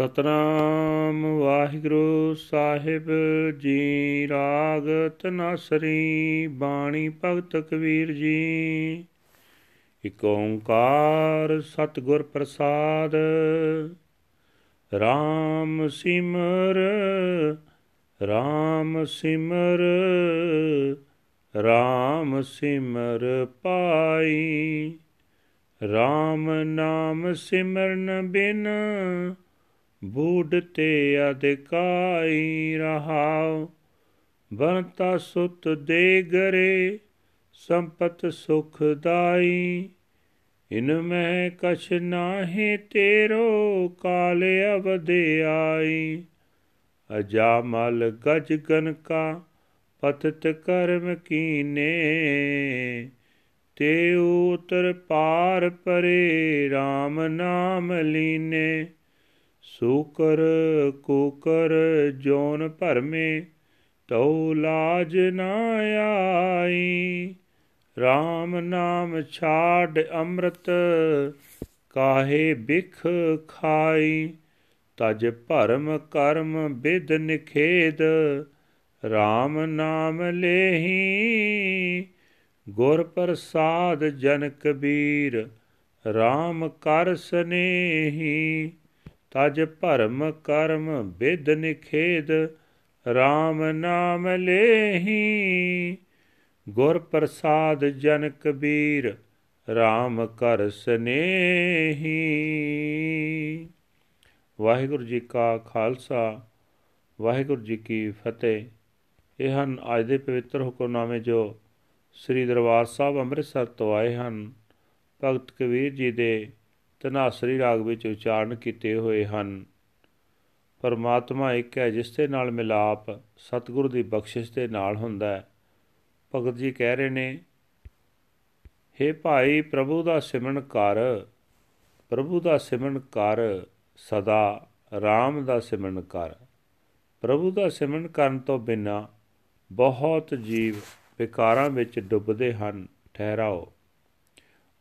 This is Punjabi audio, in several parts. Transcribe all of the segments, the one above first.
ਸਤਨਾਮ ਵਾਹਿਗੁਰੂ ਸਾਹਿਬ ਜੀ ਰਾਗ ਤਨਾਸਰੀ ਬਾਣੀ ਭਗਤ ਕਬੀਰ ਜੀ। ਇਕ ਓੰਕਾਰ ਸਤਿਗੁਰ ਪ੍ਰਸਾਦ RAM ਸਿਮਰ RAM ਸਿਮਰ RAM ਸਿਮਰ ਪਾਈ। RAM ਨਾਮ ਸਿਮਰਨ ਬਿਨ ਬੂਢ ਤੇ ਅਧਿਕਾਈ ਰਹਾਉ। ਬਨਤਾ ਸੁਤ ਦੇ ਗਰੇ, ਸੰਪਤ ਸੁਖ ਦਾਈ। ਇਨ ਮੈਂ ਕਛ ਨਾਹੀ ਤੇਰੋ ਕਾਲ ਅਵਦ ਆਈ। ਅਜਾ ਮਲ ਗਜ ਗਨ ਕਾ ਪਤਤ ਕਰਮ ਕੀਨੇ। ਤੇ ਉਤਰ ਪਾਰ ਪਰੇ RAM ਨਾਮ ਲੀਨੇ। ਸੂਕਰ ਕੂਕਰ ਜੋਨ ਭਰਮੇ, ਤਉ ਲਾਜ ਨਾ ਆਈ। RAM ਨਾਮ ਛਾੜ ਅੰਮ੍ਰਿਤ, ਕਾਹੇ ਬਿਖ ਖਾਈ। ਤਜ ਭਰਮ ਕਰਮ ਬਿਦ ਨਿਖੇਦ RAM ਨਾਮ ਲੇਹੀ। ਗੁਰ ਪ੍ਰਸਾਦ ਜਨ ਕਬੀਰ RAM ਕਰ ਸਨੇਹੀ। ਤਜ ਭਰਮ ਕਰਮ ਵਿਦ ਨਿਖੇਦ RAM ਨਾਮ ਲੇਹੀ। ਗੁਰ ਪ੍ਰਸਾਦ ਜਨ ਕਬੀਰ RAM ਕਰ ਸਨੇਹੀ। ਵਾਹਿਗੁਰੂ ਜੀ ਕਾ ਖਾਲਸਾ, ਵਾਹਿਗੁਰੂ ਜੀ ਕੀ ਫਤਿਹ। ਇਹ ਹਨ ਅੱਜ ਦੇ ਪਵਿੱਤਰ ਹੁਕਮਨਾਮੇ ਜੋ ਸ੍ਰੀ ਦਰਬਾਰ ਸਾਹਿਬ ਅੰਮ੍ਰਿਤਸਰ ਤੋਂ ਆਏ ਹਨ। ਭਗਤ ਕਬੀਰ ਜੀ ਦੇ ਤਨਾਸਰੀ ਰਾਗ ਵਿੱਚ ਉਚਾਰਨ ਕੀਤੇ ਹੋਏ ਹਨ। ਪਰਮਾਤਮਾ ਇੱਕ ਹੈ ਜਿਸ ਦੇ ਨਾਲ ਮਿਲਾਪ ਸਤਿਗੁਰੂ ਦੀ ਬਖਸ਼ਿਸ਼ ਦੇ ਨਾਲ ਹੁੰਦਾ ਹੈ। ਭਗਤ ਜੀ ਕਹਿ ਰਹੇ ਨੇ हे ਭਾਈ ਪ੍ਰਭੂ ਦਾ ਸਿਮਰਨ ਕਰ, ਪ੍ਰਭੂ ਦਾ ਸਿਮਰਨ ਕਰ, ਸਦਾ RAM ਦਾ ਸਿਮਰਨ ਕਰ। ਪ੍ਰਭੂ ਦਾ ਸਿਮਰਨ ਕਰਨ ਤੋਂ ਬਿਨਾ ਬਹੁਤ ਜੀਵ ਵਿਕਾਰਾਂ ਵਿੱਚ ਡੁੱਬਦੇ ਹਨ। ਠਹਿਰਾਓ।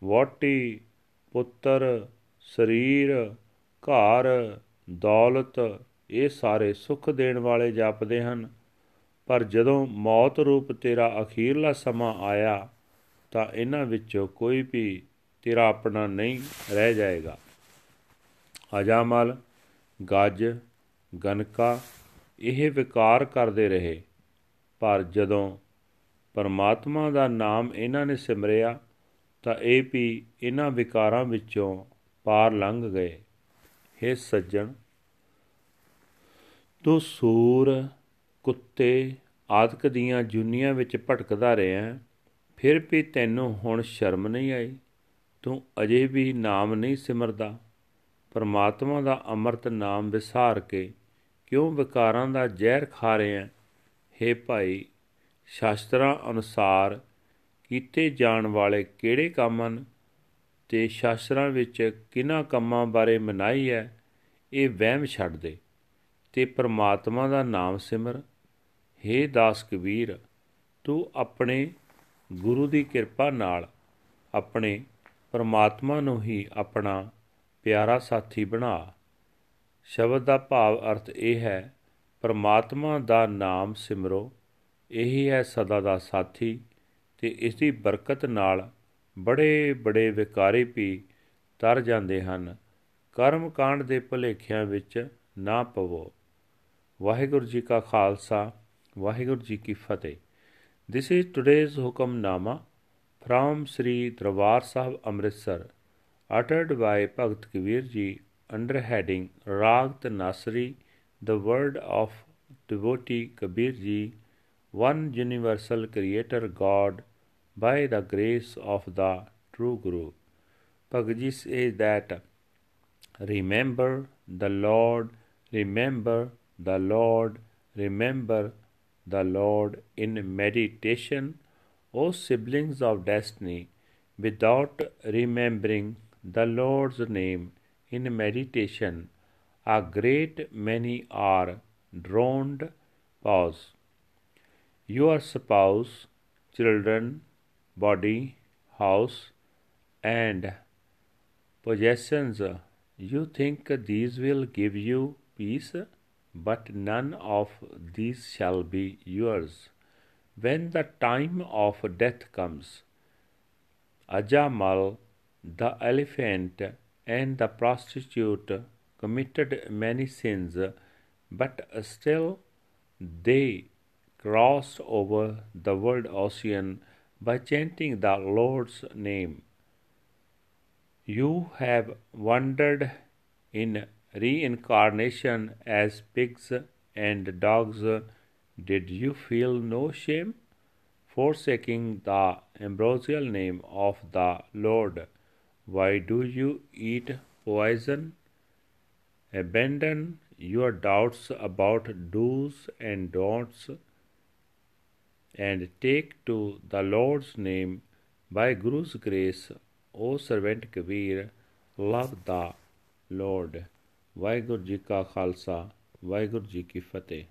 ਵਾਟੀ ਪੁੱਤਰ, ਸਰੀਰ, ਘਰ, ਦੌਲਤ, ਇਹ ਸਾਰੇ ਸੁੱਖ ਦੇਣ ਵਾਲੇ ਜਾਪਦੇ ਹਨ। ਪਰ ਜਦੋਂ ਮੌਤ ਰੂਪ ਤੇਰਾ ਅਖੀਰਲਾ ਸਮਾਂ ਆਇਆ, ਤਾਂ ਇਹਨਾਂ ਵਿੱਚੋਂ ਕੋਈ ਵੀ ਤੇਰਾ ਆਪਣਾ ਨਹੀਂ ਰਹਿ ਜਾਏਗਾ। ਅਜਾਮਲ, ਗੱਜ, ਗਨਕਾ, ਇਹ ਵਿਕਾਰ ਕਰਦੇ ਰਹੇ। ਪਰ ਜਦੋਂ ਪਰਮਾਤਮਾ ਦਾ ਨਾਮ ਇਹਨਾਂ ਨੇ ਸਿਮਰਿਆ ਤਾਂ ਇਹ ਵੀ ਇਹਨਾਂ ਵਿਕਾਰਾਂ ਵਿੱਚੋਂ ਪਾਰ ਲੰਘ ਗਏ। हे ਸੱਜਣ, ਤੂੰ ਸੂਰ ਕੁੱਤੇ ਆਦਿਕ ਦੀਆਂ ਜੁਨੀਆਂ ਵਿੱਚ ਭਟਕਦਾ ਰਿਹਾ, ਫਿਰ ਵੀ ਤੈਨੂੰ ਹੁਣ ਸ਼ਰਮ ਨਹੀਂ ਆਈ? ਤੂੰ ਅਜੇ ਵੀ ਨਾਮ ਨਹੀਂ ਸਿਮਰਦਾ? ਪਰਮਾਤਮਾ ਦਾ ਅੰਮ੍ਰਿਤ ਨਾਮ ਵਿਸਾਰ ਕੇ ਕਿਉਂ ਵਿਕਾਰਾਂ ਦਾ ਜ਼ਹਿਰ ਖਾ ਰਿਹਾ ਹੈ ਭਾਈ, ਸ਼ਾਸਤਰਾਂ ਅਨੁਸਾਰ ਕੀਤੇ ਜਾਣ ਵਾਲੇ ਕਿਹੜੇ ਕੰਮ ਹਨ ਤੇ ਸ਼ਾਸਤਰਾਂ ਵਿੱਚ ਕਿਹਨਾਂ ਕੰਮਾਂ ਬਾਰੇ ਮਨਾਈ ਹੈ, ਇਹ ਵਹਿਮ ਛੱਡ ਦੇ। ਤੇ ਪ੍ਰਮਾਤਮਾ ਦਾ ਨਾਮ ਸਿਮਰ हे ਦਾਸ ਕਬੀਰ, ਤੂੰ ਆਪਣੇ ਗੁਰੂ ਦੀ ਕਿਰਪਾ ਨਾਲ ਆਪਣੇ ਪ੍ਰਮਾਤਮਾ ਨੂੰ ਹੀ ਆਪਣਾ ਪਿਆਰਾ ਸਾਥੀ ਬਣਾ। ਸ਼ਬਦ ਦਾ ਭਾਵ ਅਰਥ ਇਹ ਹੈ, ਪ੍ਰਮਾਤਮਾ ਦਾ ਨਾਮ ਸਿਮਰੋ, ਇਹੀ ਹੈ ਸਦਾ ਦਾ ਸਾਥੀ। ਤੇ ਇਸ ਦੀ ਬਰਕਤ ਨਾਲ ਬੜੇ ਬੜੇ ਵਿਕਾਰੀ ਵੀ ਤਰ ਜਾਂਦੇ ਹਨ ਕਰਮ ਕਾਂਡ ਦੇ ਭਲੇਖਿਆਂ ਵਿੱਚ ਨਾ ਪਵੋ ਵਾਹਿਗੁਰੂ ਜੀ ਕਾ ਖਾਲਸਾ ਵਾਹਿਗੁਰੂ ਜੀ ਕੀ ਫਤਿਹ this is today's Hukamnama from Sri Darbar Sahib Amritsar uttered by Bhagat Kabir ji under heading Rag Tanasri, the word of devotee Kabir ji, one universal creator God by the grace of the true Guru. Bhagavad says that remember the Lord, remember the Lord, remember the Lord in meditation, O siblings of destiny, without remembering the Lord's name in meditation, a great many are drowned. Pause. Your spouse, children, body, house, and possessions You think these will give you peace, but none of these shall be yours. When the time of death comes, Ajamal, the elephant, and the prostitute committed many sins, but still they crossed over the world ocean by chanting the Lord's name. You have wandered in reincarnation as pigs and dogs. Did you feel no shame? Forsaking the ambrosial name of the Lord, why do you eat poison? Abandon your doubts about do's and don'ts and take to the Lord's name by Guru's grace, O servant Kabir, love the Lord. Vaiguru Ji ka Khalsa, Vaiguru ki Fateh.